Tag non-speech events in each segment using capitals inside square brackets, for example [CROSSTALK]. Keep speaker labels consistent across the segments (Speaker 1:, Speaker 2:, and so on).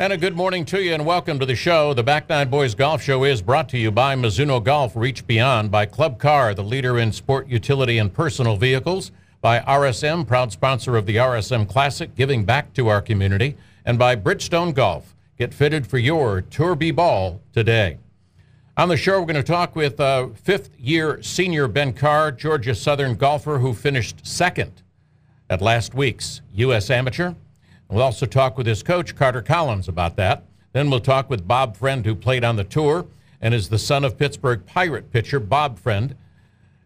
Speaker 1: And a good morning to you and welcome to the show. The Back Nine Boys Golf Show is brought to you by Mizuno Golf Reach Beyond, by Club Car, the leader in sport utility and personal vehicles, by RSM, proud sponsor of the RSM Classic, giving back to our community, and by Bridgestone Golf. Get fitted for your Tour B ball today. On the show, we're going to talk with uh, fifth year senior Ben Carr, Georgia Southern golfer who finished second at last week's U.S. Amateur. We'll also talk with his coach, Carter Collins, about that. Then we'll talk with Bob Friend, who played on the tour and is the son of Pittsburgh Pirate pitcher Bob Friend.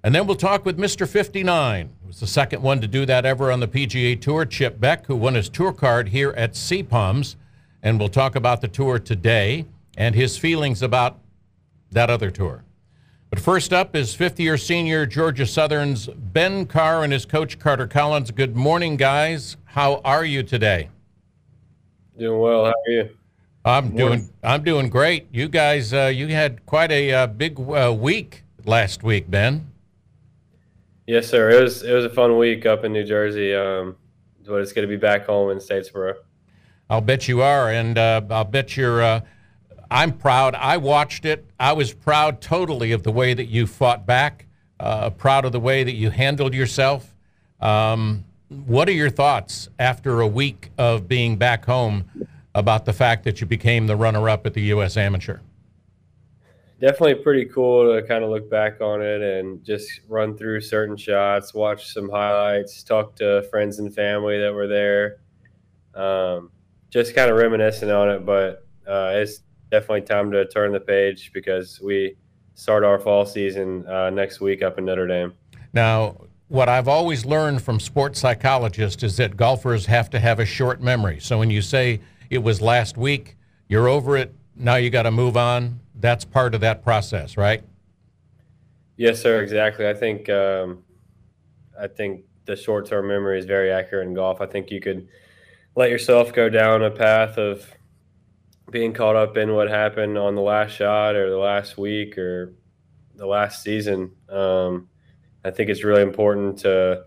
Speaker 1: And then we'll talk with Mr. 59. It was the second one to do that ever on the PGA Tour, Chip Beck, who won his tour card here at Sea Palms. And we'll talk about the tour today and his feelings about that other tour. But first up is 50 year senior Georgia Southern's Ben Carr and his coach Carter Collins. Good morning, guys. How are you today?
Speaker 2: Doing well. How are you?
Speaker 1: I'm doing. I'm doing great. You guys, uh, you had quite a uh, big uh, week last week, Ben.
Speaker 2: Yes, sir. It was it was a fun week up in New Jersey. Um, but it's going to be back home in Statesboro.
Speaker 1: I'll bet you are, and uh, I'll bet you're. I'm proud. I watched it. I was proud totally of the way that you fought back. Uh, proud of the way that you handled yourself. Um, what are your thoughts after a week of being back home about the fact that you became the runner-up at the U.S. Amateur?
Speaker 2: Definitely pretty cool to kind of look back on it and just run through certain shots, watch some highlights, talk to friends and family that were there. Um, just kind of reminiscing on it, but uh, it's definitely time to turn the page because we start our fall season uh, next week up in Notre Dame.
Speaker 1: Now, what I've always learned from sports psychologists is that golfers have to have a short memory. So when you say it was last week, you're over it, now you got to move on. That's part of that process, right?
Speaker 2: Yes, sir. Exactly. I think um, I think the short-term memory is very accurate in golf. I think you could let yourself go down a path of being caught up in what happened on the last shot or the last week or the last season. Um, I think it's really important to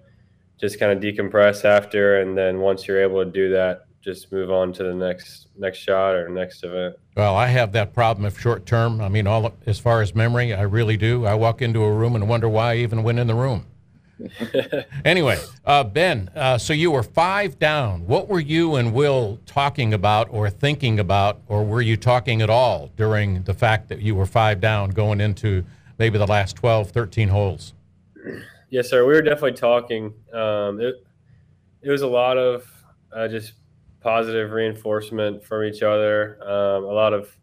Speaker 2: just kind of decompress after, and then once you're able to do that, just move on to the next next shot or next event.
Speaker 1: Well, I have that problem of short term. I mean, all as far as memory, I really do. I walk into a room and wonder why I even went in the room. [LAUGHS] anyway, uh, Ben, uh, so you were five down. What were you and Will talking about or thinking about, or were you talking at all during the fact that you were five down going into maybe the last 12, 13 holes?
Speaker 2: Yes, sir. We were definitely talking. Um, it, it was a lot of uh, just positive reinforcement from each other. Um, a lot of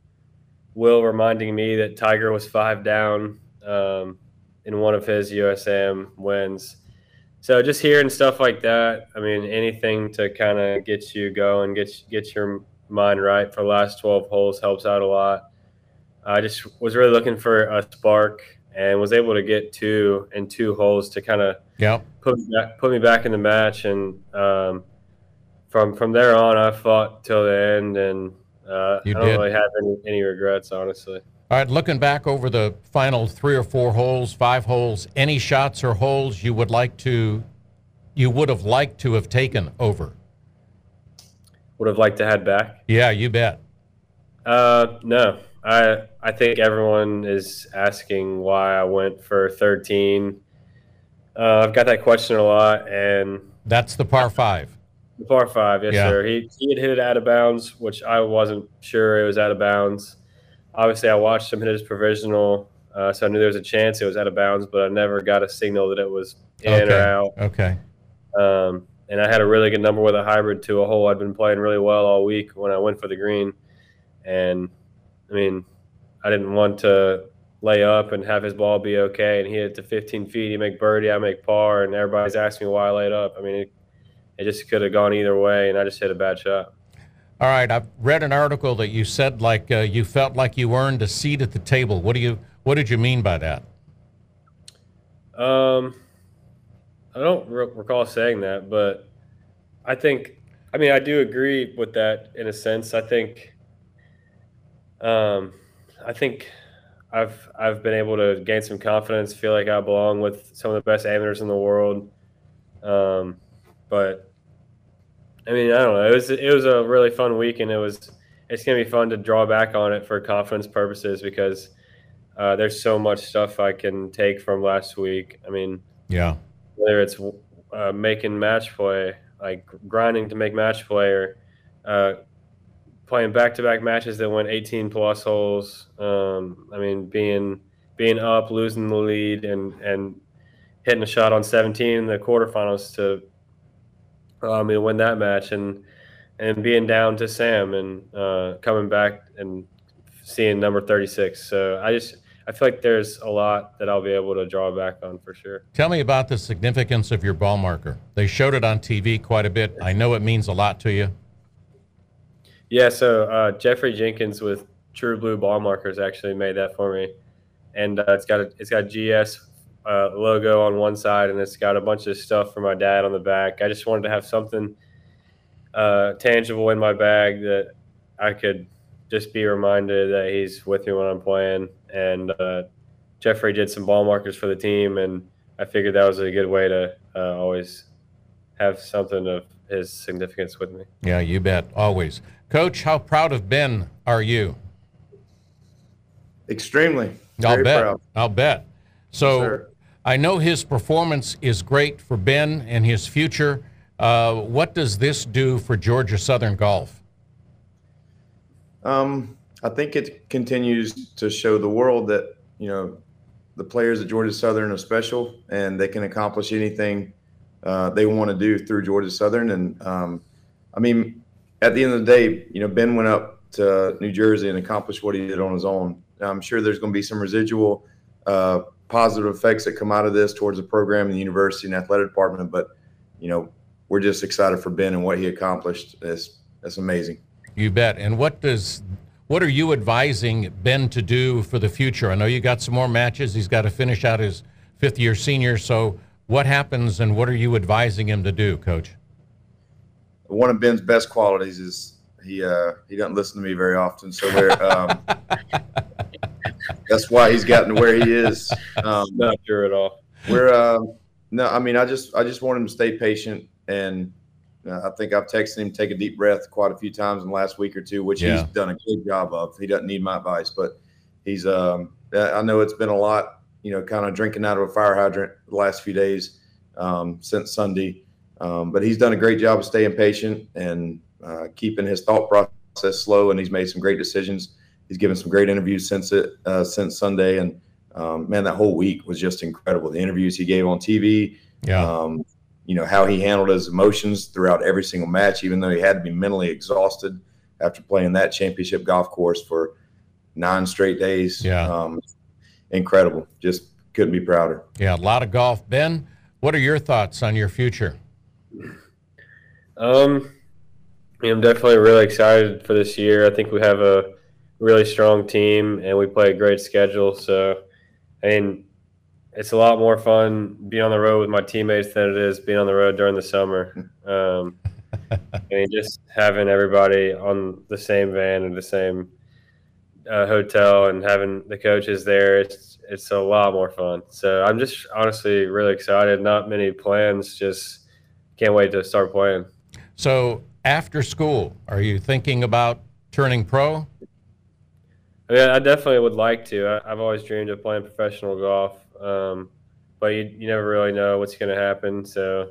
Speaker 2: Will reminding me that Tiger was five down um, in one of his USAM wins. So just hearing stuff like that, I mean, anything to kind of get you going, get get your mind right for the last 12 holes helps out a lot. I just was really looking for a spark and was able to get two and two holes to kind of
Speaker 1: yep.
Speaker 2: put me back, put me back in the match. And um, from from there on, I fought till the end, and uh, I don't did. really have any any regrets, honestly.
Speaker 1: All right, looking back over the final three or four holes, five holes, any shots or holes you would like to, you would have liked to have taken over?
Speaker 2: Would have liked to head back?
Speaker 1: Yeah, you bet.
Speaker 2: Uh, no, I I think everyone is asking why I went for 13. Uh, I've got that question a lot, and
Speaker 1: that's the par five.
Speaker 2: The par five, yes, yeah. sir. He he had hit it out of bounds, which I wasn't sure it was out of bounds. Obviously, I watched him hit his provisional, uh, so I knew there was a chance it was out of bounds, but I never got a signal that it was in
Speaker 1: okay.
Speaker 2: or out.
Speaker 1: Okay.
Speaker 2: Um, and I had a really good number with a hybrid to a hole. I'd been playing really well all week when I went for the green, and I mean, I didn't want to lay up and have his ball be okay. And he hit to 15 feet. He make birdie, I make par, and everybody's asking me why I laid up. I mean, it, it just could have gone either way, and I just hit a bad shot.
Speaker 1: All right, I've read an article that you said like uh, you felt like you earned a seat at the table. What do you What did you mean by that?
Speaker 2: Um, I don't re- recall saying that, but I think, I mean, I do agree with that in a sense. I think um, I think I've I've been able to gain some confidence, feel like I belong with some of the best amateurs in the world. Um, but I mean, I don't know. It was it was a really fun week, and it was it's gonna be fun to draw back on it for confidence purposes because uh, there's so much stuff I can take from last week. I mean,
Speaker 1: yeah,
Speaker 2: whether it's uh, making match play, like grinding to make match play, or uh, playing back-to-back matches that went 18 plus holes. Um, I mean, being being up, losing the lead, and and hitting a shot on 17 in the quarterfinals to I mean win that match, and and being down to Sam and uh, coming back and seeing number 36. So I just I feel like there's a lot that I'll be able to draw back on for sure.
Speaker 1: Tell me about the significance of your ball marker. They showed it on TV quite a bit. I know it means a lot to you.
Speaker 2: Yeah, so uh, Jeffrey Jenkins with True Blue Ball Markers actually made that for me, and uh, it's got a, it's got GS uh, logo on one side, and it's got a bunch of stuff for my dad on the back. I just wanted to have something uh, tangible in my bag that I could just be reminded that he's with me when I'm playing. And uh, Jeffrey did some ball markers for the team, and I figured that was a good way to uh, always have something of his significance with me.
Speaker 1: Yeah, you bet. Always. Coach, how proud of Ben are you?
Speaker 3: Extremely.
Speaker 1: I'll
Speaker 3: Very
Speaker 1: bet.
Speaker 3: proud.
Speaker 1: I'll bet. So
Speaker 3: Yes, sir.
Speaker 1: I know his performance is great for Ben and his future. Uh, what does this do for Georgia Southern golf?
Speaker 3: Um, I think it continues to show the world that you know the players at Georgia Southern are special, and they can accomplish anything uh, they want to do through Georgia Southern. And um, I mean, at the end of the day, you know, Ben went up to New Jersey and accomplished what he did on his own. I'm sure there's going to be some residual uh, positive effects that come out of this towards the program and the university and athletic department. But you know, we're just excited for Ben and what he accomplished. It's it's amazing.
Speaker 1: You bet. And what does what are you advising Ben to do for the future? I know you got some more matches. He's got to finish out his fifth year senior. So what happens and what are you advising him to do, Coach?
Speaker 3: one of Ben's best qualities is he uh, he doesn't listen to me very often. So we're, um, [LAUGHS] that's why he's gotten to where he is. Um, [LAUGHS]
Speaker 2: Not sure at all.
Speaker 3: we're um no, I mean I just I just want him to stay patient, and uh, I think I've texted him to take a deep breath quite a few times in the last week or two, which
Speaker 1: Yeah.
Speaker 3: he's done a good job of. He doesn't need my advice, but he's um I know it's been a lot, you know, kind of drinking out of a fire hydrant the last few days um, since Sunday. Um, but he's done a great job of staying patient and uh, keeping his thought process slow, and he's made some great decisions. He's given some great interviews since it uh, since Sunday, and um, man, that whole week was just incredible. The interviews he gave on TV,
Speaker 1: Yeah.
Speaker 3: um, you know how he handled his emotions throughout every single match, even though he had to be mentally exhausted after playing that championship golf course for nine straight days.
Speaker 1: Yeah.
Speaker 3: um, incredible. Just couldn't be prouder.
Speaker 1: Yeah, a lot of golf. Ben, what are your thoughts on your future?
Speaker 2: Um, I mean, I'm definitely really excited for this year. I think we have a really strong team and we play a great schedule. So, I mean, it's a lot more fun being on the road with my teammates than it is being on the road during the summer. [LAUGHS] Um, I mean, just having everybody on the same van and the same uh, hotel and having the coaches there, it's it's a lot more fun. So I'm just honestly really excited. Not many plans, just can't wait to start playing.
Speaker 1: So after school, are you thinking about turning pro?
Speaker 2: I mean, I definitely would like to. I, I've always dreamed of playing professional golf, um, but you, you never really know what's going to happen. So,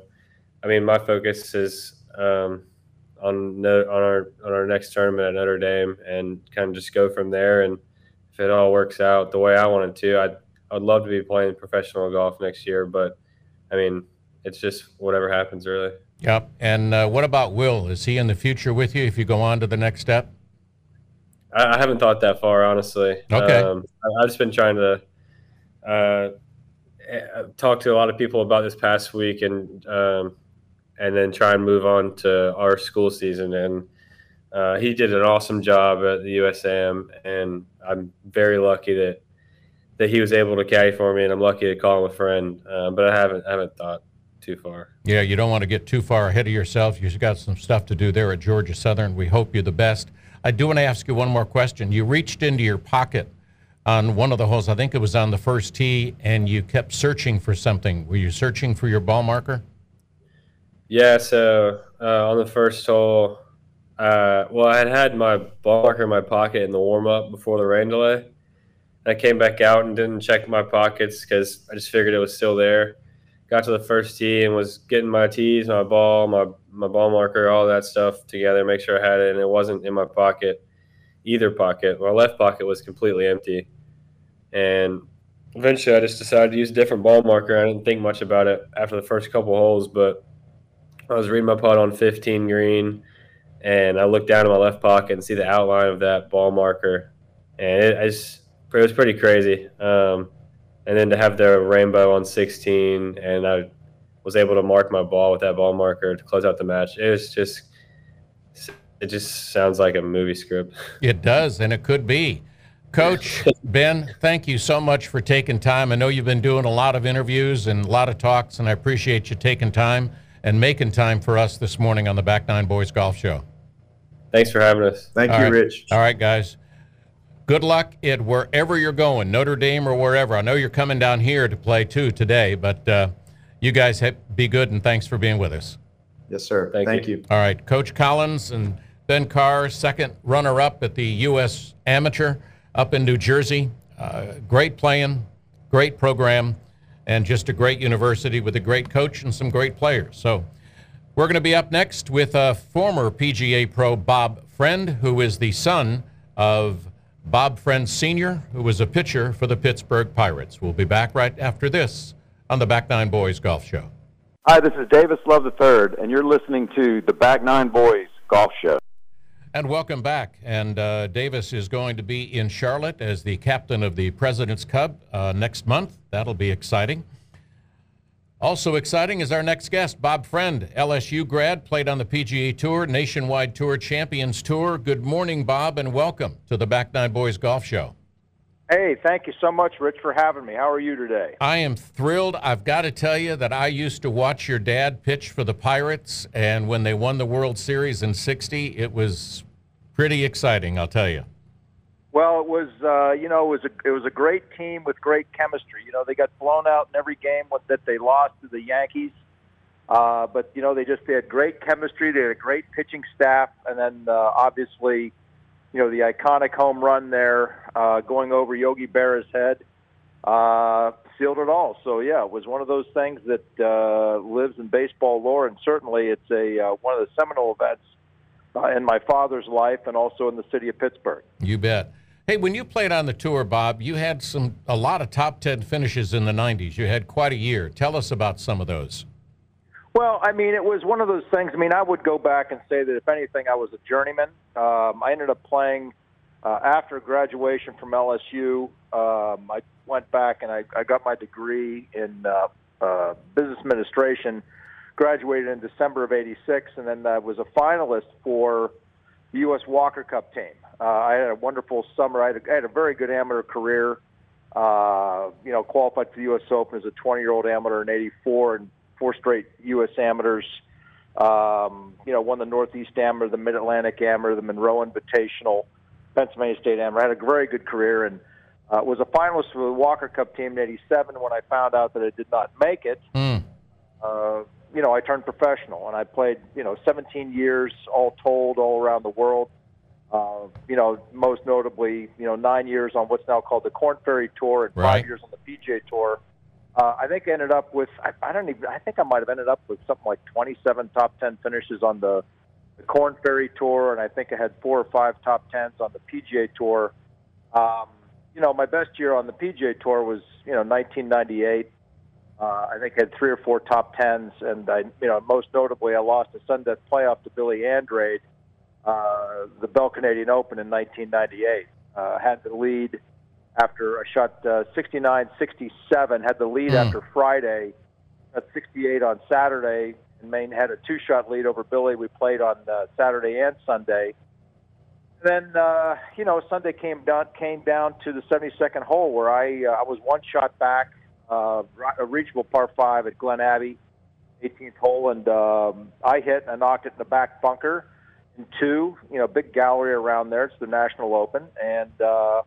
Speaker 2: I mean, my focus is um, on no, on our on our next tournament at Notre Dame, and kind of just go from there. And if it all works out the way I want it to, I'd I'd love to be playing professional golf next year. But I mean, it's just whatever happens, really.
Speaker 1: Yep. And uh, what about Will? Is he in the future with you if you go on to the next step?
Speaker 2: I, I haven't thought that far, honestly.
Speaker 1: Okay.
Speaker 2: Um, I, I've just been trying to uh, eh, talk to a lot of people about this past week, and um, and then try and move on to our school season. And uh, he did an awesome job at the USAM, and I'm very lucky that that he was able to caddy for me, and I'm lucky to call him a friend. Uh, but I haven't I haven't thought too far.
Speaker 1: Yeah, you don't want to get too far ahead of yourself. You've got some stuff to do there at Georgia Southern. We hope you're the best. I do want to ask you one more question. You reached into your pocket on one of the holes, I think it was on the first tee, and you kept searching for something. Were you searching for your ball marker?
Speaker 2: Yeah, so uh, on the first hole, uh, well, I had had my ball marker in my pocket in the warm up before the rain delay. I came back out and didn't check my pockets because I just figured it was still there. Got to the first tee and was getting my tees, my ball, my my ball marker, all that stuff together, make sure I had it, and it wasn't in my pocket, either pocket. My left pocket was completely empty, and eventually I just decided to use a different ball marker. I didn't think much about it after the first couple holes, but I was reading my putt on 15 green, and I looked down in my left pocket and see the outline of that ball marker, and it, I just it was pretty crazy. Um, and then to have the rainbow on 16, and I was able to mark my ball with that ball marker to close out the match. It was just, it just sounds like a movie script. [LAUGHS]
Speaker 1: It does, and it could be. Coach Ben, thank you so much for taking time. I know you've been doing a lot of interviews and a lot of talks, and I appreciate you taking time and making time for us this morning on the Back Nine Boys Golf Show.
Speaker 2: Thanks for having us.
Speaker 3: Thank All you,
Speaker 1: right.
Speaker 3: Rich.
Speaker 1: All right, guys. Good luck at wherever you're going, Notre Dame or wherever. I know you're coming down here to play too today, but uh, you guys have, be good and thanks for being with us.
Speaker 3: Yes, sir. Thank, Thank you. you.
Speaker 1: All right, Coach Collins and Ben Carr, second runner-up at the U.S. Amateur up in New Jersey. Uh, great playing, great program, and just a great university with a great coach and some great players. So we're going to be up next with a former PGA pro, Bob Friend, who is the son of Bob Friend Sr., who was a pitcher for the Pittsburgh Pirates. We'll be back right after this on the Back Nine Boys Golf Show.
Speaker 4: Hi, this is Davis Love III, and you're listening to the Back Nine Boys Golf Show.
Speaker 1: And welcome back. And uh, Davis is going to be in Charlotte as the captain of the President's Cup uh, next month. That'll be exciting. Also exciting is our next guest, Bob Friend, LSU grad, played on the PGA Tour, Nationwide Tour Champions Tour. Good morning, Bob, and welcome to the Back Nine Boys Golf Show.
Speaker 4: Hey, thank you so much, Rich, for having me. How are you today?
Speaker 1: I am thrilled. I've got to tell you that I used to watch your dad pitch for the Pirates, and when they won the World Series in 60, it was pretty exciting, I'll tell you.
Speaker 4: Well, it was, uh, you know, it was a it was a great team with great chemistry. You know, they got blown out in every game that they lost to the Yankees, uh, but you know they just they had great chemistry. They had a great pitching staff, and then uh, obviously you know, the iconic home run there uh, going over Yogi Berra's head uh, sealed it all. So yeah, it was one of those things that uh, lives in baseball lore, and certainly it's a uh, one of the seminal events uh, in my father's life, and also in the city of Pittsburgh.
Speaker 1: You bet. Hey, when you played on the tour, Bob, you had some a lot of top ten finishes in the '90s. You had quite a year. Tell us about some of those.
Speaker 4: Well, I mean, it was one of those things. I mean, I would go back and say that if anything, I was a journeyman. Um, I ended up playing uh, after graduation from LSU. Um, I went back and I, I got my degree in uh, uh, business administration. Graduated in December of '86, and then I was a finalist for the U.S. Walker Cup team. Uh, I had a wonderful summer. I had a, I had a very good amateur career. Uh, you know, qualified for the U.S. Open as a 20-year-old amateur in '84, and four straight U.S. amateurs. Um, you know, won the Northeast Amateur, the Mid Atlantic Amateur, the Monroe Invitational, Pennsylvania State Amateur. I had a very good career and uh, was a finalist for the Walker Cup team in '87. When I found out that I did not make it, mm. uh, you know, I turned professional and I played, you know, 17 years all told, all around the world. Uh, you know, most notably, you know, nine years on what's now called the Korn Ferry Tour and
Speaker 1: right.
Speaker 4: five years on the PGA Tour. Uh, I think I ended up with I, I don't even I think I might have ended up with something like 27 top 10 finishes on the, the Korn Ferry Tour, and I think I had four or five top tens on the PGA Tour. Um, you know, my best year on the PGA Tour was you know 1998. Uh, I think I had three or four top tens, and I you know most notably I lost a Sunday playoff to Billy Andrade, uh, the Bell Canadian Open in 1998. Uh, had the lead after I shot uh, 69 67, had the lead mm. after Friday, at 68 on Saturday, and Maine had a two shot lead over Billy. We played on uh, Saturday and Sunday. And then, uh, you know, Sunday came down came down to the 72nd hole where I uh, I was one shot back, uh, a reachable par five at Glen Abbey, 18th hole, and um, I hit and I knocked it in the back bunker. And two, you know, big gallery around there. It's the National Open, and uh,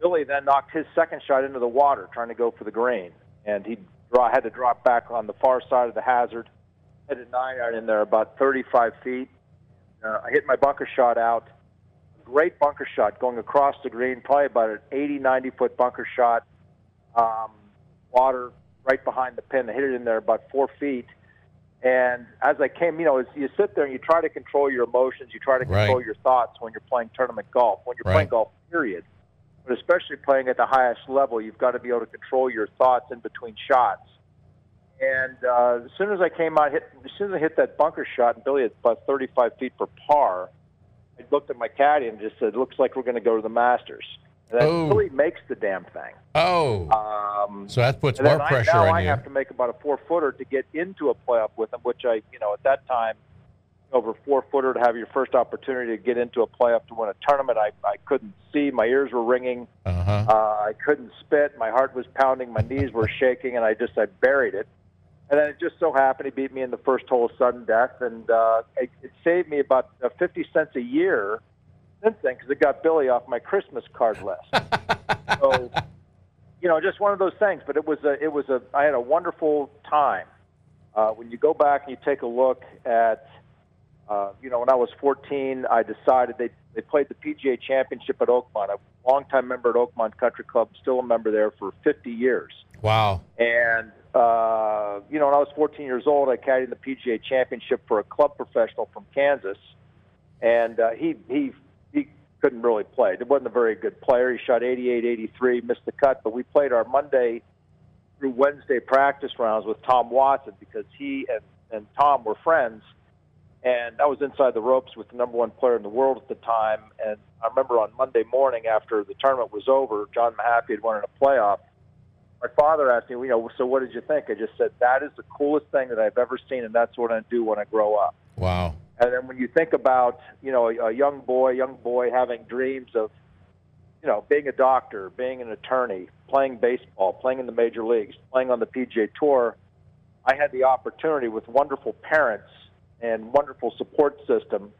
Speaker 4: Billy then knocked his second shot into the water, trying to go for the green, and he draw, had to drop back on the far side of the hazard. Hit a nine iron in there about 35 feet. uh, I hit my bunker shot out. Great bunker shot going across the green, probably about an 80, 90 foot bunker shot. Um, water right behind the pin. I hit it in there about four feet. And as I came, you know, as you sit there and you try to control your emotions, you try to control
Speaker 1: Right.
Speaker 4: your thoughts when you're playing tournament golf, when you're
Speaker 1: Right.
Speaker 4: playing golf, period. But especially playing at the highest level, you've got to be able to control your thoughts in between shots. And uh, as soon as I came out, hit, as soon as I hit that bunker shot, and Billy had about 35 feet for par, I looked at my caddy and just said, "Looks like we're going to go to the Masters." And then
Speaker 1: Oh.
Speaker 4: Billy makes the damn thing.
Speaker 1: Oh,
Speaker 4: Um,
Speaker 1: so that puts more pressure
Speaker 4: I, now
Speaker 1: on
Speaker 4: I
Speaker 1: you.
Speaker 4: have to make about a four footer to get into a playoff with him, which I, you know, at that time, over four footer to have your first opportunity to get into a playoff to win a tournament, I, I couldn't see. My ears were ringing.
Speaker 1: Uh-huh.
Speaker 4: Uh, I couldn't spit. My heart was pounding. My knees were [LAUGHS] shaking, and I just I buried it. And then it just so happened he beat me in the first hole of sudden death, and uh, it, it saved me about uh, fifty cents a year since then because it got Billy off my Christmas card list. [LAUGHS] so, you know, just one of those things. But it was a, it was a, I had a wonderful time. Uh, when you go back and you take a look at, uh, you know, when I was 14, I decided they they played the PGA Championship at Oakmont. I'm a longtime member at Oakmont Country Club, still a member there for 50 years.
Speaker 1: Wow.
Speaker 4: And uh, you know, when I was 14 years old, I caddied the PGA Championship for a club professional from Kansas, and uh, he he he couldn't really play. He wasn't a very good player. He shot 88, 83, missed the cut. But we played our Monday through Wednesday practice rounds with Tom Watson because he and and Tom were friends. And I was inside the ropes with the number one player in the world at the time. And I remember on Monday morning after the tournament was over, John Mahaffey had won in a playoff my father asked me, you know, so what did you think? I just said, that is the coolest thing that I've ever seen, and that's what I do when I grow up.
Speaker 1: Wow.
Speaker 4: And then when you think about, you know, a, a young boy, young boy having dreams of, you know, being a doctor, being an attorney, playing baseball, playing in the major leagues, playing on the PGA Tour, I had the opportunity with wonderful parents and wonderful support system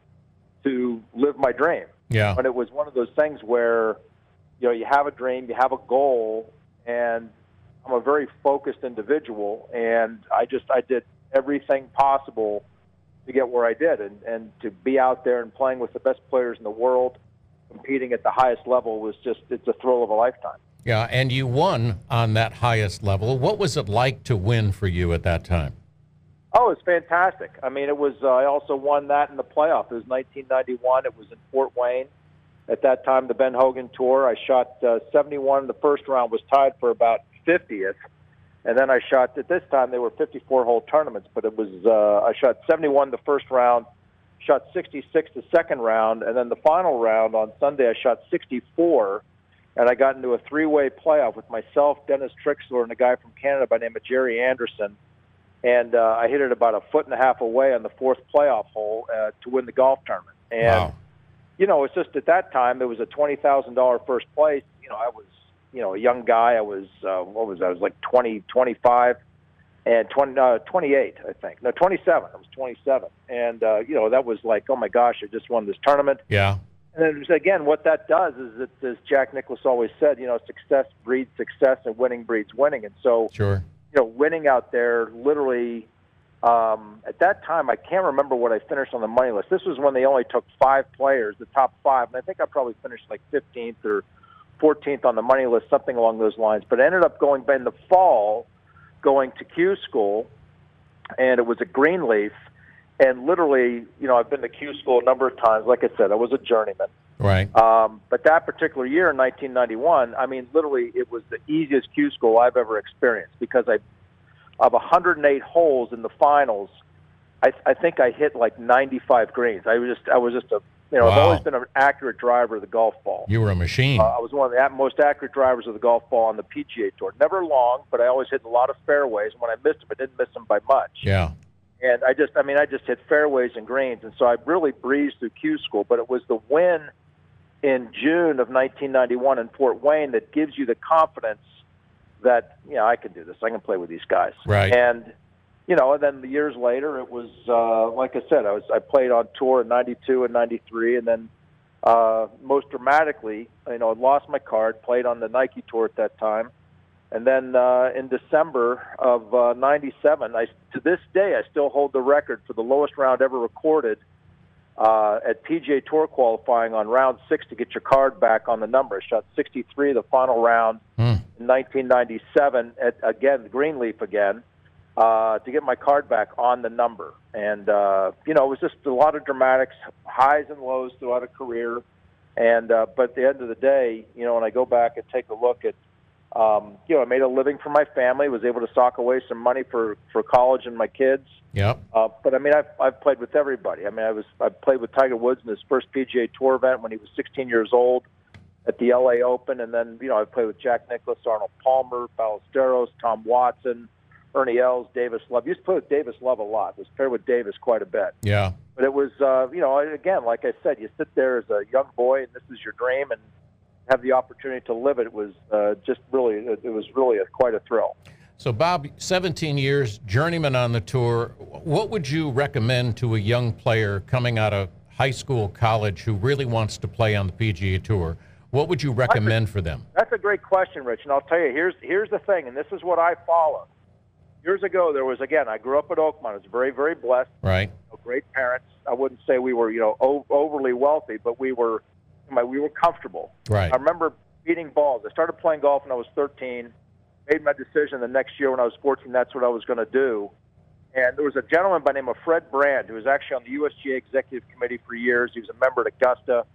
Speaker 4: to live my dream.
Speaker 1: Yeah.
Speaker 4: And it was one of those things where, you know, you have a dream, you have a goal, and I'm a very focused individual, and I just I did everything possible to get where I did, and and to be out there and playing with the best players in the world, competing at the highest level was just it's a thrill of a lifetime.
Speaker 1: Yeah, and you won on that highest level. What was it like to win for you at that time?
Speaker 4: Oh, it's fantastic. I mean, it was. Uh, I also won that in the playoff. It was 1991. It was in Fort Wayne. At that time, the Ben Hogan Tour. I shot uh, 71 in the first round. Was tied for about 50th, and then I shot. At this time, they were 54-hole tournaments, but it was. Uh, I shot 71 the first round, shot 66 the second round, and then the final round on Sunday, I shot 64, and I got into a three-way playoff with myself, Dennis Trixler, and a guy from Canada by the name of Jerry Anderson and uh, I hit it about a foot and a half away on the fourth playoff hole uh, to win the golf tournament. And
Speaker 1: wow.
Speaker 4: you know, it's just at that time it was a twenty thousand dollar first place. You know, I was you know a young guy. I was uh, what was I? I was like twenty, twenty-five, and 20, uh, 28, I think. No, twenty-seven. I was twenty-seven, and uh, you know that was like, oh my gosh, I just won this tournament.
Speaker 1: Yeah.
Speaker 4: And then again, what that does is, it, as Jack Nicklaus always said, you know, success breeds success, and winning breeds winning. And so,
Speaker 1: Sure.
Speaker 4: You know, winning out there literally um, at that time, I can't remember what I finished on the money list. This was when they only took five players, the top five, and I think I probably finished like 15th or 14th on the money list, something along those lines. But I ended up going in the fall, going to Q school, and it was at Grenelefe. And literally, you know, I've been to Q school a number of times. Like I said, I was a journeyman.
Speaker 1: Right.
Speaker 4: Um, but that particular year in 1991, I mean, literally, it was the easiest Q school I've ever experienced because I, of 108 holes in the finals, I, I think I hit like 95 greens. I was just, I was just a, you know, I've always been an accurate driver of the golf ball.
Speaker 1: You were a machine.
Speaker 4: Uh, I was one of the most accurate drivers of the golf ball on the PGA Tour. Never long, but I always hit a lot of fairways. And when I missed them, I didn't miss them by much.
Speaker 1: yeah.
Speaker 4: And I just, I mean, I just hit fairways and greens. And so I really breezed through Q school. But it was the win in June of 1991 in Fort Wayne that gives you the confidence that, you know, I can do this. I can play with these guys.
Speaker 1: Right.
Speaker 4: And, you know, and then the years later, it was, uh, like I said, I was, I played on tour in 92 and 93. And then, uh, most dramatically, you know, I lost my card, played on the Nike tour at that time. And then uh, in December of uh, '97, I to this day I still hold the record for the lowest round ever recorded uh, at PGA Tour qualifying on round six to get your card back on the number. Shot 63 the final round
Speaker 1: Hmm.
Speaker 4: in 1997 at again Grenelefe again uh, to get my card back on the number. And uh, you know, it was just a lot of dramatics, highs and lows throughout a career. And uh, but at the end of the day, you know, when I go back and take a look at, um, you know, I made a living for my family, was able to sock away some money for for college and my kids.
Speaker 1: Yep.
Speaker 4: Uh, but I mean, I've I've played with everybody. I mean, I was I played with Tiger Woods in his first PGA Tour event when he was 16 years old at the LA Open, and then you know I played with Jack Nicklaus, Arnold Palmer, Ballesteros, Tom Watson, Ernie Els, Davis Love. Used to play with Davis Love a lot. Was paired with Davis quite a bit.
Speaker 1: Yeah.
Speaker 4: But it was, uh, you know, again, like I said, you sit there as a young boy, and this is your dream, and have the opportunity to live it. Was uh, just really, it was really a, quite a thrill.
Speaker 1: So, Bob, 17 years, journeyman on the tour. What would you recommend to a young player coming out of high school, college, who really wants to play on the PGA Tour? What would you recommend for them?
Speaker 4: That's a great question, Rich. And I'll tell you, here's here's the thing, and this is what I follow. Years ago, there was again. I grew up at Oakmont. I was very, very blessed.
Speaker 1: Right.
Speaker 4: You know, great parents. I wouldn't say we were, you know, o- overly wealthy, but we were, we were comfortable.
Speaker 1: Right.
Speaker 4: I remember beating balls. I started playing golf when I was 13. Made my decision the next year when I was 14. That's what I was going to do. And there was a gentleman by the name of Fred Brand who was actually on the USGA executive committee for years. He was a member at Augusta,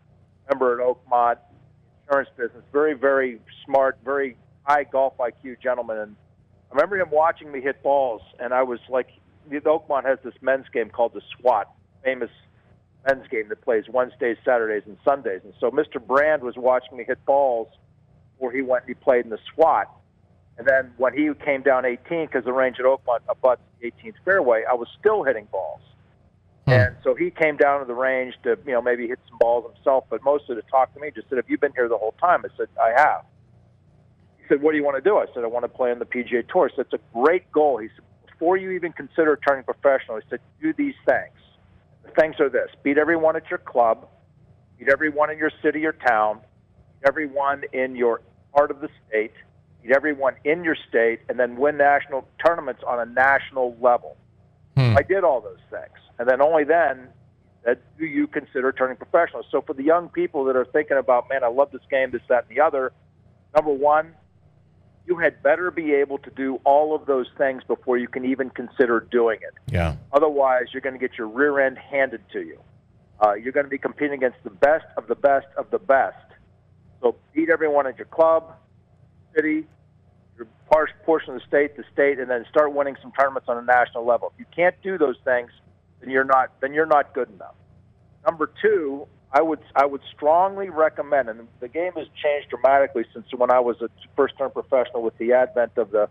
Speaker 4: member at Oakmont, insurance business. Very, very smart, very high golf IQ gentleman. And I remember him watching me hit balls, and I was like, the Oakmont has this men's game called the SWAT, famous men's game that plays Wednesdays, Saturdays, and Sundays. And so Mr. Brand was watching me hit balls before he went and he played in the SWAT. And then when he came down 18, because the range at Oakmont abuts the 18th fairway, I was still hitting balls.
Speaker 1: Hmm.
Speaker 4: And so he came down to the range to, you know, maybe hit some balls himself, but mostly to talk to me. Just said, "Have you been here the whole time?" I said, "I have." He said, "What do you want to do?" I said, "I want to play on the PGA Tour." Said, "It's a great goal." He said, "Before you even consider turning professional," he said, "do these things." Things are this: beat everyone at your club, beat everyone in your city or town, beat everyone in your part of the state, beat everyone in your state, and then win national tournaments on a national level.
Speaker 1: Hmm.
Speaker 4: I did all those things, and then only then that do you consider turning professional. So for the young people that are thinking about, man, I love this game, this, that, and the other. Number one, you had better be able to do all of those things before you can even consider doing it.
Speaker 1: Yeah.
Speaker 4: Otherwise, you're going to get your rear end handed to you. Uh, you're going to be competing against the best of the best of the best. So beat everyone at your club, city, your portion of the state, the state, and then start winning some tournaments on a national level. If you can't do those things, then you're not then you're not good enough. Number two, I would I would strongly recommend, and the game has changed dramatically since when I was a first term professional with the advent of the,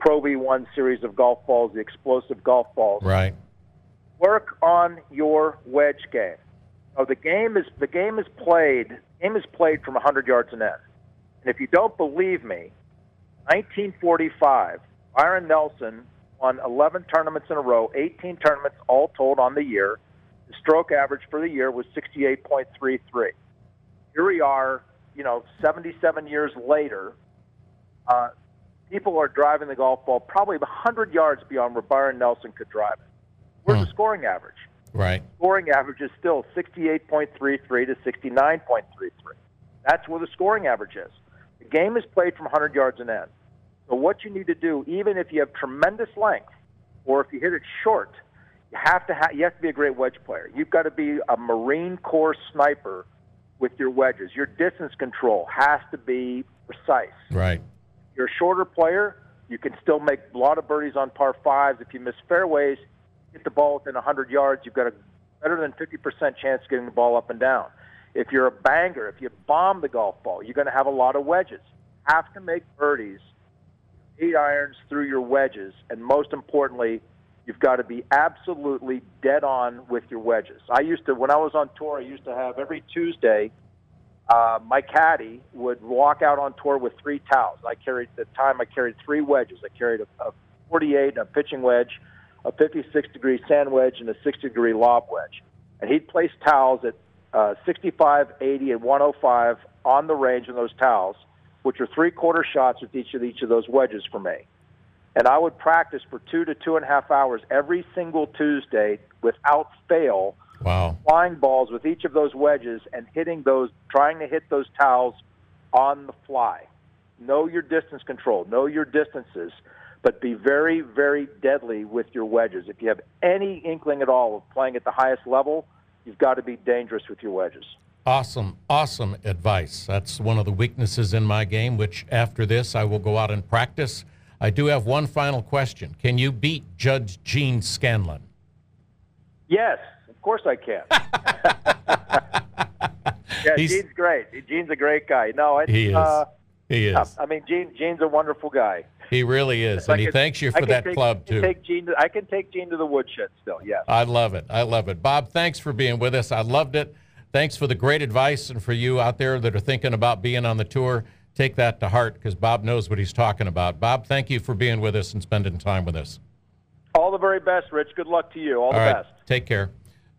Speaker 4: Pro V1 series of golf balls, the explosive golf balls
Speaker 1: Right.
Speaker 4: work on your wedge game. Oh, the game is the game is played. Game is played from 100 yards and in. And if you don't believe me, 1945, Byron Nelson won 11 tournaments in a row, 18 tournaments all told on the year. The stroke average for the year was 68.33. Here we are, you know, 77 years later. Uh, people are driving the golf ball probably 100 yards beyond where Byron Nelson could drive it. Where's
Speaker 1: Hmm.
Speaker 4: the scoring average?
Speaker 1: Right.
Speaker 4: Scoring average is still 68.33 to 69.33. That's where the scoring average is. The game is played from 100 yards and in. So what you need to do, even if you have tremendous length, or if you hit it short, have to ha- you have to be a great wedge player. You've got to be a Marine Corps sniper with your wedges. Your distance control has to be precise
Speaker 1: Right.
Speaker 4: you're a shorter player, you can still make a lot of birdies on par fives. If you miss fairways, hit the ball within 100 yards, you've got a better than 50% chance of getting the ball up and down. If you're a banger, if you bomb the golf ball, you're going to have a lot of wedges. Have to make birdies, eight irons through your wedges, and most importantly, you've got to be absolutely dead on with your wedges. I used to, when I was on tour, I used to have every Tuesday uh, my caddy would walk out on tour with three towels. I carried the time I carried three wedges. I carried a, a 48, a pitching wedge, a 56 degree sand wedge, and a 60 degree lob wedge. And he'd place towels at uh, 65, 80, and 105 on the range in those towels, which are three quarter shots with each of each of those wedges for me. And I would practice for two to two and a half hours every single Tuesday without fail
Speaker 1: Wow.
Speaker 4: flying balls with each of those wedges and hitting those, trying to hit those towels on the fly. Know your distance control, know your distances, but be very, very deadly with your wedges. If you have any inkling at all of playing at the highest level, you've got to be dangerous with your wedges.
Speaker 1: Awesome, awesome advice. That's one of the weaknesses in my game, which after this I will go out and practice. I do have one final question. Can you beat Judge Gene Scanlon?
Speaker 4: Yes, of course I can. [LAUGHS] yeah,
Speaker 1: He's-
Speaker 4: Gene's great. Gene's a great guy. No,
Speaker 1: He is.
Speaker 4: Uh,
Speaker 1: He
Speaker 4: yeah,
Speaker 1: is.
Speaker 4: I mean, Gene. Gene's a wonderful guy.
Speaker 1: He really is. And he thanks you for that
Speaker 4: take-
Speaker 1: club, too.
Speaker 4: Take Gene I can take Gene to the woodshed still. Yes.
Speaker 1: I love it. I love it. Bob, thanks for being with us. I loved it. Thanks for the great advice. And for you out there that are thinking about being on the tour, take that to heart because Bob knows what he's talking about. Bob, thank you for being with us and spending time with us.
Speaker 4: All the very best, Rich. Good luck to you. All the
Speaker 1: All right.
Speaker 4: best.
Speaker 1: Take care.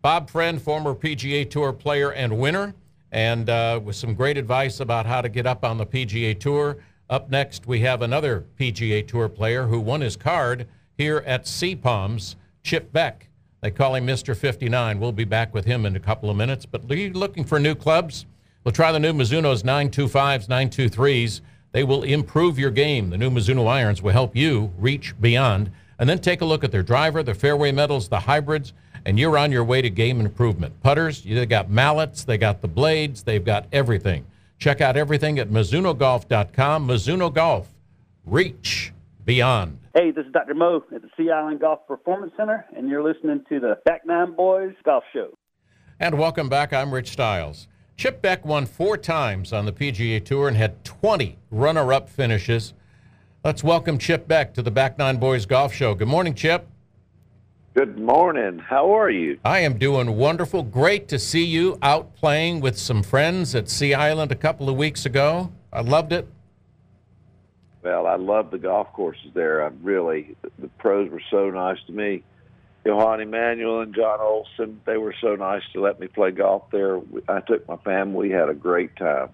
Speaker 1: Bob Friend, former PGA Tour player and winner, and uh, with some great advice about how to get up on the PGA Tour. Up next, we have another PGA Tour player who won his card here at Sea Palms, Chip Beck. They call him Mr. 59. We'll be back with him in a couple of minutes. But are you looking for new clubs? We'll try the new Mizuno's 925s, 923s. They will improve your game. The new Mizuno irons will help you reach beyond. And then take a look at their driver, their fairway metals, the hybrids, and you're on your way to game improvement. Putters, they got mallets, they got the blades, they've got everything. Check out everything at MizunoGolf.com. Mizuno Golf, reach beyond.
Speaker 5: Hey, this is Dr. Mo at the Sea Island Golf Performance Center, and you're listening to the Back Nine Boys Golf Show.
Speaker 1: And welcome back. I'm Rich Stiles. Chip Beck won four times on the PGA Tour and had 20 runner up finishes. Let's welcome Chip Beck to the Back Nine Boys Golf Show. Good morning, Chip.
Speaker 6: Good morning. How are you?
Speaker 1: I am doing wonderful. Great to see you out playing with some friends at Sea Island a couple of weeks ago. I loved it.
Speaker 6: Well, I love the golf courses there. I really, the pros were so nice to me. Johan Emanuel and John Olson, they were so nice to let me play golf there. I took my family. We had a great time.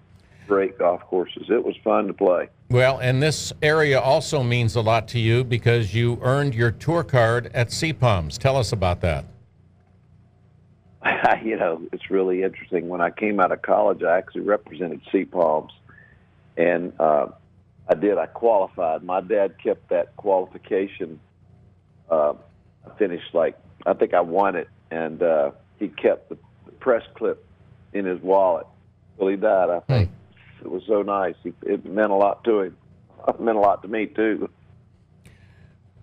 Speaker 6: Great golf courses. It was fun to play.
Speaker 1: Well, and this area also means a lot to you because you earned your tour card at Sea Palms. Tell us about that. [LAUGHS]
Speaker 6: you know, it's really interesting. When I came out of college, I actually represented Sea Palms, and uh, I did. I qualified. My dad kept that qualification. Uh, finished like I think I won it, and uh, he kept the, press clip in his wallet till he died. I think it was so nice. He, it meant a lot to him. [LAUGHS] It meant a lot to me too.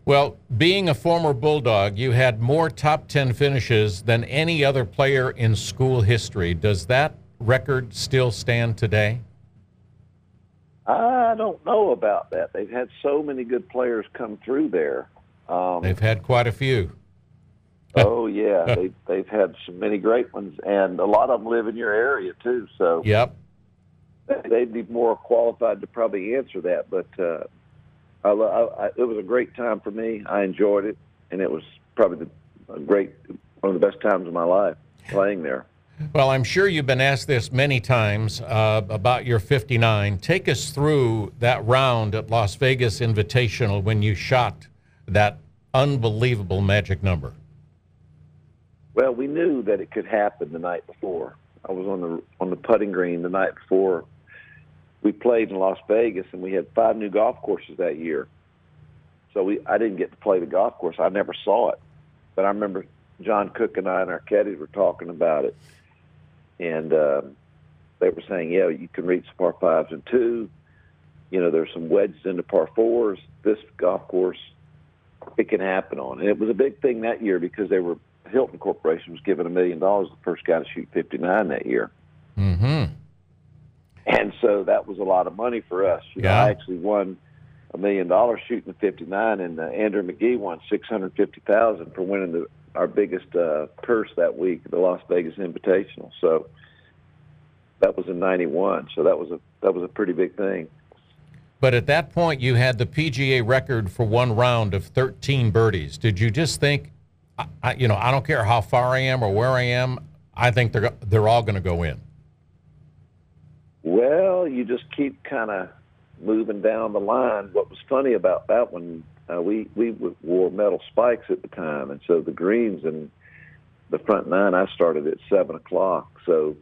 Speaker 1: Well, being a former Bulldog, you had more top 10 finishes than any other player in school history. Does that record still stand today?
Speaker 6: I don't know about that. They've had so many good players come through there. Um,
Speaker 1: They've had quite a few. [LAUGHS]
Speaker 6: oh yeah, they they've had so many great ones, and a lot of them live in your area too. So
Speaker 1: Yep.
Speaker 6: they'd be more qualified to probably answer that. But uh, I, I, I, it was a great time for me. I enjoyed it, and it was probably the, a great one of the best times of my life playing there.
Speaker 1: Well, I'm sure you've been asked this many times uh, about your 59. Take us through that round at Las Vegas Invitational when you shot that unbelievable magic number.
Speaker 6: Well, we knew that it could happen the night before. I was on the on the putting green the night before we played in Las Vegas, and we had five new golf courses that year. So we I didn't get to play the golf course. I never saw it, but I remember John Cook and I and our caddies were talking about it, and um, they were saying, "Yeah, you can reach the par fives and two. You know, there's some wedges into par fours. This golf course, it can happen on." And it was a big thing that year because they were Hilton Corporation was given a million dollars the first guy to shoot 59 that year.
Speaker 1: Mm-hmm.
Speaker 6: And so that was a lot of money for us. You know, I actually won a million dollars shooting the 59, and uh, Andrew Magee won 650,000 for winning the, our biggest uh, purse that week, the Las Vegas Invitational. So that was in '91. So that was a that was a pretty big thing.
Speaker 1: But at that point, you had the PGA record for one round of 13 birdies. Did you just think, I, I, you know, I don't care how far I am or where I am, I think they're they're all going to go in.
Speaker 6: Well, you just keep kind of moving down the line. What was funny about that one, uh, we we wore metal spikes at the time, and so the greens and the front nine, I started at seven o'clock. So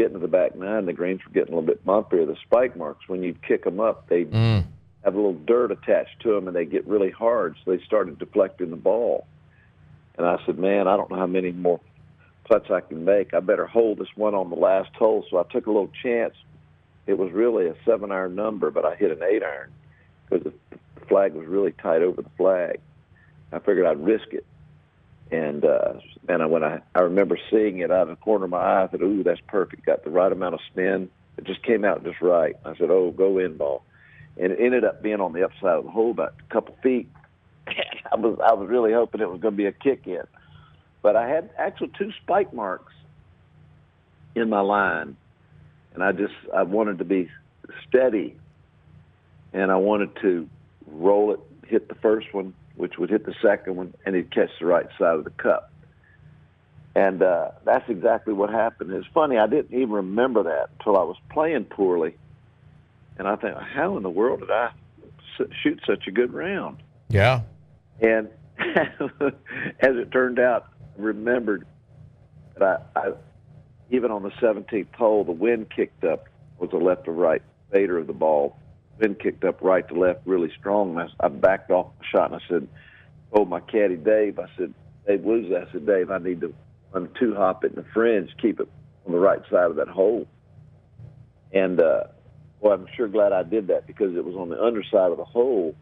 Speaker 6: getting to the back nine, the greens were getting a little bit bumpier. The spike marks, when you kick them up, they
Speaker 1: Mm.
Speaker 6: have a little dirt attached to them, and they get really hard. So they started deflecting the ball. And I said, "Man, I don't know how many more putts I can make. I better hold this one on the last hole." So I took a little chance. It was really a seven iron number, but I hit an eight iron because the the flag was really tight over the flag. I figured I'd risk it. And uh, man, I, when I I remember seeing it out of the corner of my eye, I thought, "Ooh, that's perfect. Got the right amount of spin. It just came out just right." I said, "Oh, go in, ball." And it ended up being on the upside of the hole, about a couple feet. [LAUGHS] I was I was really hoping it was going to be a kick in, but I had actual two spike marks in my line, and I just I wanted to be steady, and I wanted to roll it, hit the first one, which would hit the second one, and it'd catch the right side of the cup. And uh, that's exactly what happened. It's funny, I didn't even remember that until I was playing poorly. And I think, how in the world did I shoot such a good round?
Speaker 1: Yeah.
Speaker 6: And [LAUGHS] as it turned out, I remembered that I, I, even on the 17th hole, the wind kicked up, was a left to right fader of the ball. Wind kicked up right to left really strong. And I, I backed off the shot and I said, told my caddy Dave, I said, Dave Woosley, I said, Dave, I need to run two hop it in the fringe, keep it on the right side of that hole. And, uh, well, I'm sure glad I did that because it was on the underside of the hole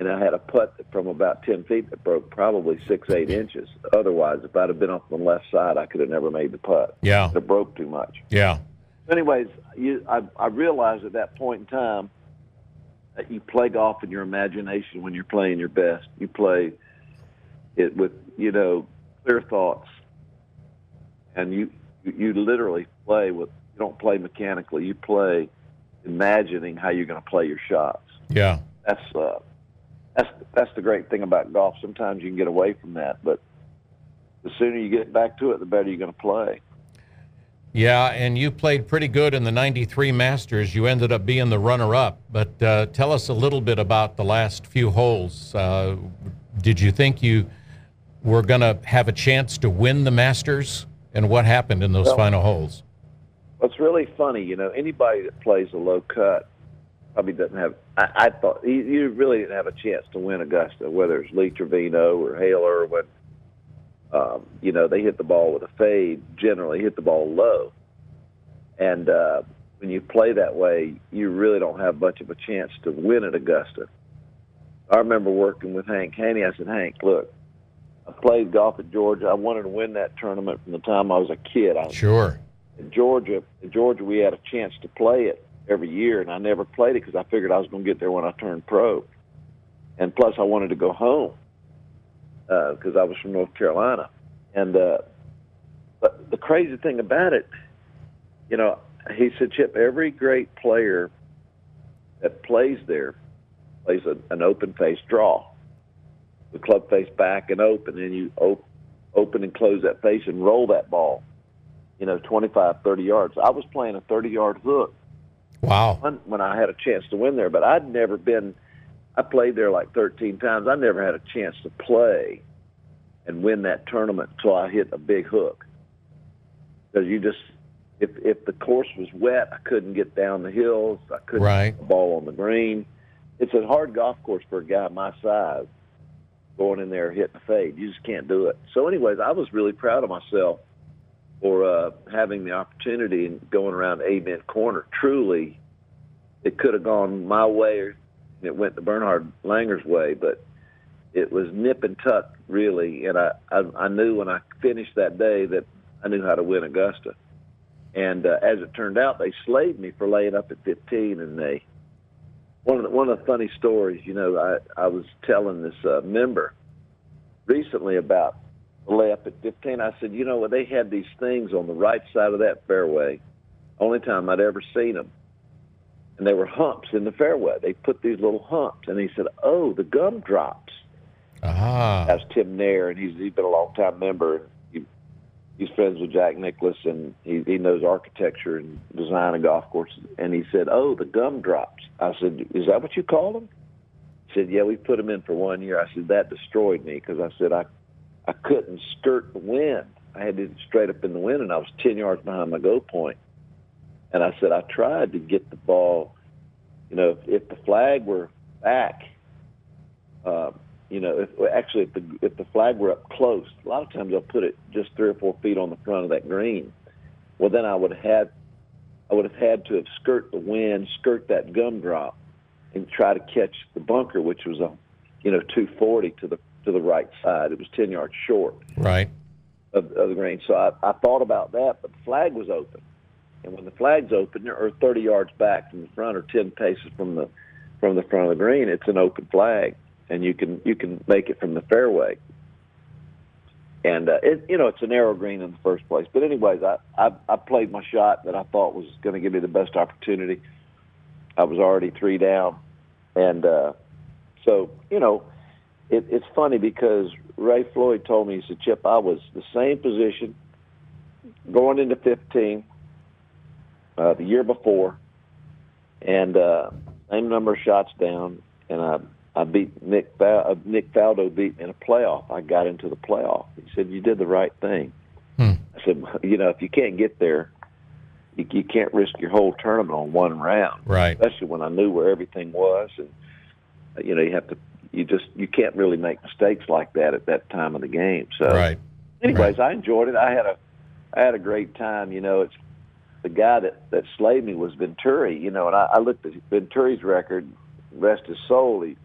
Speaker 6: and I had a putt from about 10 feet that broke probably six, eight inches. Otherwise, if I'd have been off the left side, I could have never made the putt.
Speaker 1: Yeah.
Speaker 6: It broke too much.
Speaker 1: Yeah.
Speaker 6: Anyways, you, I, I realized at that point in time you play golf in your imagination when you're playing your best. You play it with, you know, clear thoughts. And you, you literally play with, you don't play mechanically. You play imagining how you're going to play your shots
Speaker 1: Yeah.
Speaker 6: that's uh, that's that's the great thing about golf. Sometimes you can get away from that, but the sooner you get back to it, the better you're going to play.
Speaker 1: Yeah, and you played pretty good in the 93 Masters. You ended up being the runner up. But uh, tell us a little bit about the last few holes. Uh, did you think you were going to have a chance to win the Masters? And what happened in those
Speaker 6: Well-
Speaker 1: final holes?
Speaker 6: What's really funny, you know, anybody that plays a low cut probably doesn't have. I, I thought you, you really didn't have a chance to win Augusta, whether it's Lee Trevino or Hale Irwin. Um, you know, they hit the ball with a fade. Generally, hit the ball low, and uh, when you play that way, you really don't have much of a chance to win at Augusta. I remember working with Hank Haney. I said, Hank, look, I played golf at Georgia. I wanted to win that tournament from the time I was a kid. I
Speaker 1: Sure.
Speaker 6: in Georgia, in Georgia, we had a chance to play it every year, and I never played it because I figured I was going to get there when I turned pro. And plus, I wanted to go home because I was from North Carolina. And uh, but the crazy thing about it, you know, he said, Chip, every great player that plays there plays a, an open face draw. The club face back and open, and you op- open and close that face and roll that ball you know, 25, 30 yards. I was playing a 30 yard hook
Speaker 1: Wow.
Speaker 6: when I had a chance to win there, but I'd never been, I played there like 13 times. I never had a chance to play and win that tournament until I hit a big hook. Because you just, if, if the course was wet, I couldn't get down the hills. I couldn't
Speaker 1: Right.
Speaker 6: hit the ball on the green. It's a hard golf course for a guy my size going in there hitting a fade. You just can't do it. So, anyways, I was really proud of myself for uh, having the opportunity and going around Amen Corner. Truly, it could have gone my way or it went the Bernhard Langer's way, but it was nip and tuck really. And I, I, I knew when I finished that day that I knew how to win Augusta. And uh, as it turned out, they slaved me for laying up at 15, and they one of the, one of the funny stories. You know, I I was telling this uh, member recently about the layup at 15. I said, you know, what, they had these things on the right side of that fairway. Only time I'd ever seen them, and they were humps in the fairway. They put these little humps, and he said, oh, the gum drops.
Speaker 1: Ah.
Speaker 6: That's Tim Nair, and he's he's been a long time member. He, he's friends with Jack Nicklaus, and he he knows architecture and design of golf courses. And he said, "Oh, the gum drops." I said, "Is that what you call them?" He said, "Yeah, we put them in for one year." I said, "That destroyed me because I said I I couldn't skirt the wind. I had it straight up in the wind, and I was ten yards behind my goal point. And I said I tried to get the ball. You know, if, if the flag were back, uh, you know, if actually if the if the flag were up close, a lot of times I'll put it just three or four feet on the front of that green. Well, then I would have had, I would have had to have skirt the wind, skirt that gumdrop, and try to catch the bunker, which was a, you know, 240 to the to the right side. It was 10 yards short
Speaker 1: Right.
Speaker 6: of, of the green. So I, I thought about that, but the flag was open. And when the flag's open, or 30 yards back from the front, or 10 paces from the from the front of the green, it's an open flag, and you can you can make it from the fairway. And uh, it, you know, it's a narrow green in the first place. But anyways, I I, I played my shot that I thought was going to give me the best opportunity. I was already three down, and uh, so you know, it, it's funny because Ray Floyd told me he said, "Chip, I was the same position going into 15 uh, the year before, and uh, same number of shots down, and I I beat Nick Fal- uh, Nick Faldo beat me in a playoff. I got into the playoff. He said, "You did the right thing."
Speaker 1: Hmm.
Speaker 6: I said, "You know, if you can't get there." You, you can't risk your whole tournament on one round
Speaker 1: Right.
Speaker 6: especially when I knew where everything was, and uh, you know you have to, you just you can't really make mistakes like that at that time of the game. So,
Speaker 1: Right.
Speaker 6: anyways, I enjoyed it. I had a, I had a great time. You know, it's the guy that that slayed me was Venturi. You know, and I, I looked at Venturi's record, rest his soul. He,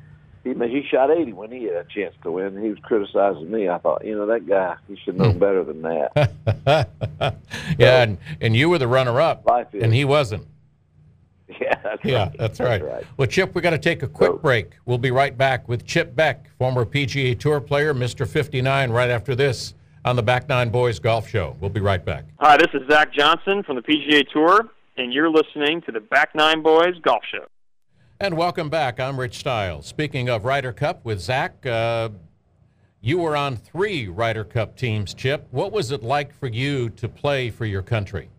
Speaker 6: he he shot 80 when he had a chance to win. He was criticizing me. I thought, you know, that guy, he should know hmm. better than that. [LAUGHS]
Speaker 1: yeah, and, and you were the runner-up, and he wasn't. [LAUGHS]
Speaker 6: yeah, that's
Speaker 1: Yeah,
Speaker 6: right.
Speaker 1: that's right.
Speaker 6: right.
Speaker 1: Well, Chip, we got to take a quick
Speaker 6: So-
Speaker 1: break. We'll be right back with Chip Beck, former PGA Tour player, Mr. 59, right after this on the Back Nine Boys Golf Show. We'll be right back.
Speaker 7: Hi, this is Zach Johnson from the PGA Tour, and you're listening to the Back Nine Boys Golf Show.
Speaker 1: And welcome back. I'm Rich Stiles. Speaking of Ryder Cup with Zach, uh, you were on three Ryder Cup teams, Chip. What was it like for you to play for your country?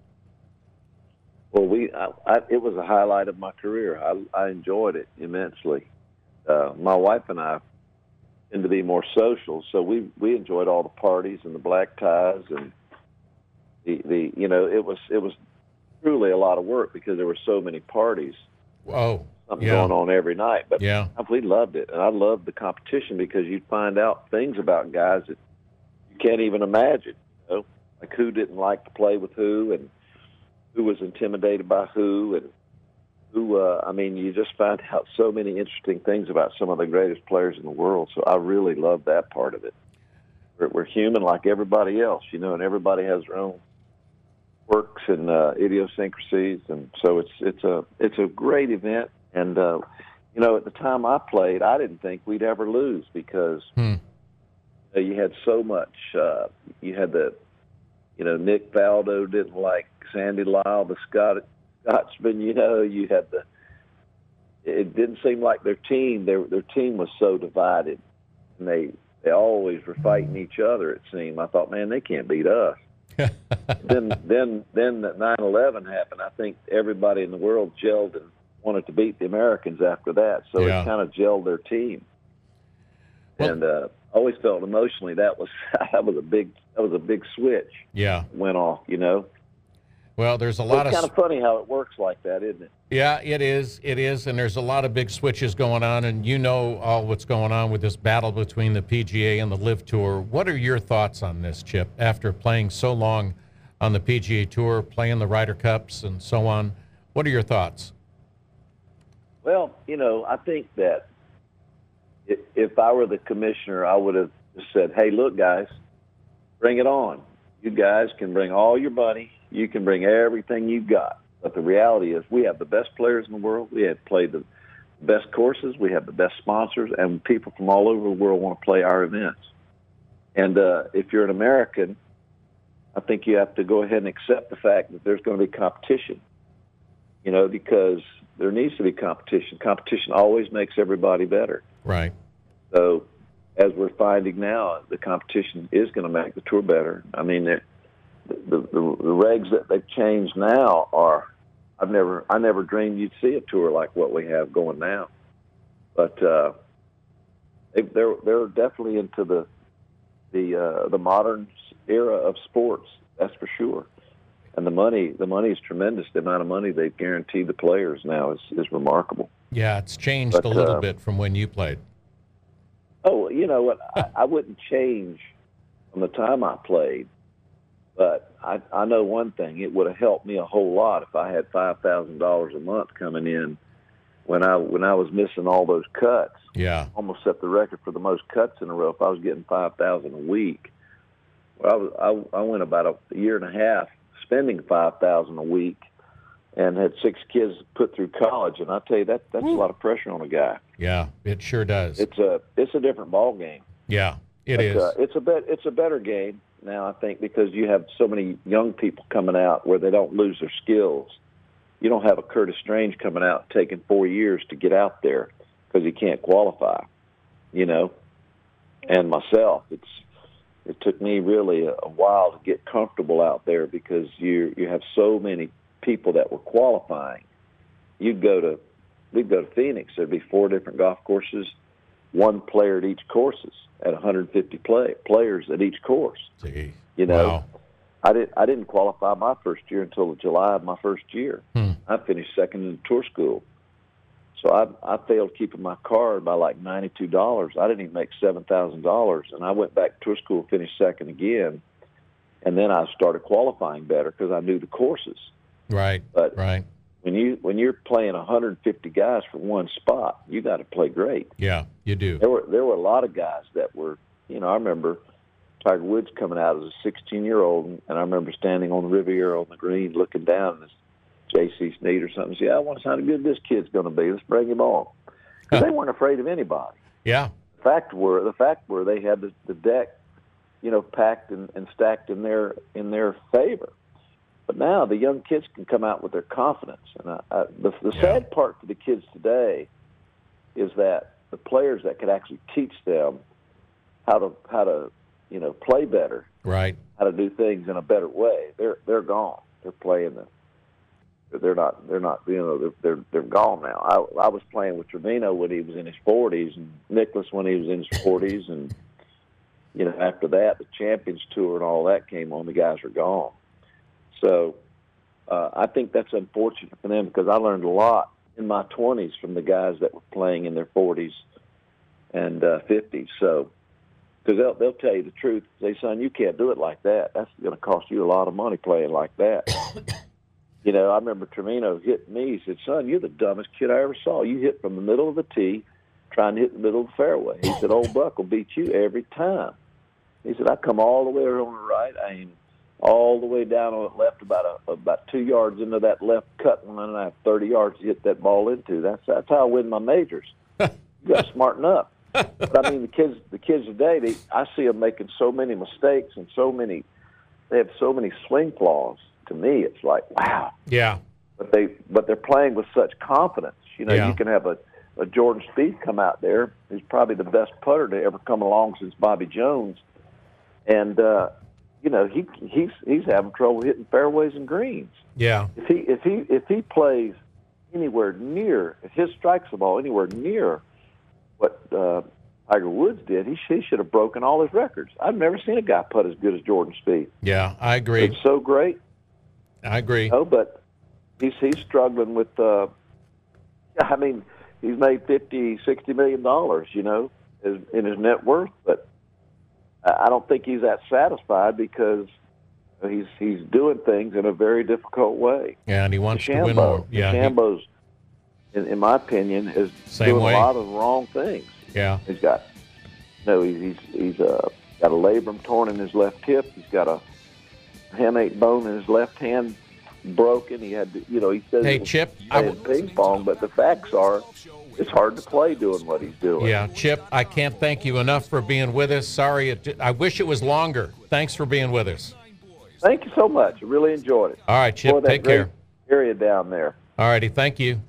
Speaker 6: Well, we I, I, it was a highlight of my career. I, I enjoyed it immensely. Uh, my wife and I tend to be more social, so we we enjoyed all the parties and the black ties and the the you know it was it was truly a lot of work because there were so many parties,
Speaker 1: Oh,
Speaker 6: something
Speaker 1: Yeah.
Speaker 6: going on every night. But
Speaker 1: yeah.
Speaker 6: we loved it, and I loved the competition because you'd find out things about guys that you can't even imagine. You know, like who didn't like to play with who, and who was intimidated by who, and who. Uh, I mean, you just find out so many interesting things about some of the greatest players in the world. So I really loved that part of it. We're, we're human like everybody else, you know, and everybody has their own quirks and uh, idiosyncrasies, and so it's it's a it's a great event. And uh, you know, at the time I played, I didn't think we'd ever lose because
Speaker 1: Hmm.
Speaker 6: you, know, you had so much. Uh, you had the, you know, Nick Faldo didn't like Sandy Lyle, the Scot Scotsman. You know, you had the. It didn't seem like their team. Their their team was so divided, and they they always were fighting each other. It seemed. I thought, man, they can't beat us [LAUGHS] then then then that 9/11 happened. I think everybody in the world gelled and wanted to beat the Americans after that. So
Speaker 1: Yeah.
Speaker 6: it kind of gelled their team.
Speaker 1: Well-
Speaker 6: and uh, always felt emotionally that was [LAUGHS] that was a big that was a big switch
Speaker 1: yeah.
Speaker 6: went off. You know,
Speaker 1: Well, there's a lot
Speaker 6: it's
Speaker 1: of It's
Speaker 6: kind of funny how it works like that, isn't it?
Speaker 1: Yeah, it is. It is, and there's a lot of big switches going on, and you know all what's going on with this battle between the PGA and the LIV Tour. What are your thoughts on this, Chip? After playing so long on the PGA Tour, playing the Ryder Cups, and so on, what are your thoughts?
Speaker 6: Well, you know, I think that if, if I were the commissioner, I would have just said, "Hey, look, guys, bring it on. You guys can bring all your money. You can bring everything you've got. But the reality is, we have the best players in the world. We have played the best courses. We have the best sponsors, and people from all over the world want to play our events. And uh, if you're an American, I think you have to go ahead and accept the fact that there's going to be competition. You know, because there needs to be competition. Competition always makes everybody better.
Speaker 1: Right.
Speaker 6: So, as we're finding now, the competition is going to make the tour better. I mean, the, the the regs that they've changed now are. I've never I never dreamed you'd see a tour like what we have going now, but uh, they, they're they're definitely into the the uh, the modern era of sports. That's for sure. And the money, the money is tremendous. The amount of money they've guaranteed the players now is is remarkable.
Speaker 1: Yeah, it's changed
Speaker 6: But,
Speaker 1: a little
Speaker 6: uh,
Speaker 1: bit from when you played.
Speaker 6: Oh, you know what? I, I wouldn't change from the time I played, but I, I know one thing: it would have helped me a whole lot if I had five thousand dollars a month coming in when I when I was missing all those cuts.
Speaker 1: Yeah,
Speaker 6: Almost set the record for the most cuts in a row. If I was getting five thousand a week, well, I was I, I went about a year and a half spending five thousand a week, and had six kids put through college. And I tell you that that's a lot of pressure on a guy.
Speaker 1: yeah, it sure does.
Speaker 6: It's a it's a different ball game.
Speaker 1: yeah, it is.
Speaker 6: Uh, it's a bet. It's a better game now, I think, because you have so many young people coming out where they don't lose their skills. You don't have a Curtis Strange coming out taking four years to get out there because he can't qualify. You know, and myself, it's it took me really a, a while to get comfortable out there because you you have so many people that were qualifying. You'd go to we'd go to Phoenix. There'd be four different golf courses, one player at each courses at 150 play, players at each course.
Speaker 1: See,
Speaker 6: You know,
Speaker 1: wow.
Speaker 6: I didn't I didn't qualify my first year until July of my first year.
Speaker 1: Hmm.
Speaker 6: I finished second in the tour school. So I I failed keeping my card by like ninety two dollars. I didn't even make seven thousand dollars, and I went back to tour school, finished second again, and then I started qualifying better because I knew the courses.
Speaker 1: Right,
Speaker 6: But
Speaker 1: right.
Speaker 6: When you when you're playing 150 guys for one spot, you got to play great.
Speaker 1: Yeah, you do.
Speaker 6: There were there were a lot of guys that were, you know, I remember Tiger Woods coming out as a 16 year old, and I remember standing on the Riviera on the green looking down at J.C. Snead or something. See, I want to see how good this kid's going to be. Let's bring him on. 'Cause they weren't afraid of anybody.
Speaker 1: Yeah,
Speaker 6: The fact were the fact were they had the, the deck, you know, packed and, and stacked in their in their favor. But now the young kids can come out with their confidence, and I, I, the the
Speaker 1: Yeah.
Speaker 6: sad part for the kids today is that the players that could actually teach them how to how to you know play better,
Speaker 1: right.
Speaker 6: how to do things in a better way, they're they're gone. They're playing the they're not they're not you know they're they're, they're gone now. I I was playing with Trevino when he was in his forties and Nicklaus when he was in his forties and you know after that the Champions Tour and all that came on the guys are gone. So uh, I think that's unfortunate for them because I learned a lot in my twenties from the guys that were playing in their forties and uh, fifties. So because they'll they'll tell you the truth. Say, son, you can't do it like that. That's going to cost you a lot of money playing like that. [COUGHS] you know, I remember Trevino hitting me. He said, "Son, you're the dumbest kid I ever saw. You hit from the middle of the tee, trying to hit the middle of the fairway." He said, "Old Buck will beat you every time." He said, "I come all the way on the right, I aim all the way down on the left, about a, about two yards into that left cut line, and I have 30 yards to hit that ball into. That's that's how I win my majors. [LAUGHS] you got to smarten up." but I mean, the kids, the kids today, they, I see them making so many mistakes and so many, they have so many swing flaws. To me, it's like, wow.
Speaker 1: Yeah,
Speaker 6: But they, but they're playing with such confidence. You know,
Speaker 1: Yeah.
Speaker 6: you can have a, a Jordan Spieth come out there, He's probably the best putter to ever come along since Bobby Jones, and uh, you know, he he's he's having trouble hitting fairways and greens.
Speaker 1: yeah,
Speaker 6: If he if he if he plays anywhere near, if his strikes the ball anywhere near what uh, Tiger Woods did, he, he should have broken all his records. I've never seen a guy putt as good as Jordan Spieth.
Speaker 1: yeah. I agree.
Speaker 6: It's so great,
Speaker 1: I agree.
Speaker 6: you know, but he's he's struggling with. Uh, I mean, he's made fifty, sixty million dollars, you know, in his net worth, but I don't think he's that satisfied because he's he's doing things in a very difficult way.
Speaker 1: Yeah, and he wants to win more. Yeah, he-
Speaker 6: in, in my opinion, is doing
Speaker 1: way.
Speaker 6: a lot of wrong things.
Speaker 1: yeah,
Speaker 6: He's got, no, he's he's, he's uh, got a labrum torn in his left hip. He's got a hamate bone in his left hand broken. He had, to, you know, he says
Speaker 1: Hey, Chip, I
Speaker 6: ping pong, but the facts are, it's hard to play doing what he's doing.
Speaker 1: yeah. Chip, I can't thank you enough for being with us. Sorry, it, I wish it was longer. Thanks for being with us.
Speaker 6: Thank you so much. I really enjoyed it.
Speaker 1: All right, Chip, take care.
Speaker 6: Area down there.
Speaker 1: All righty, thank you.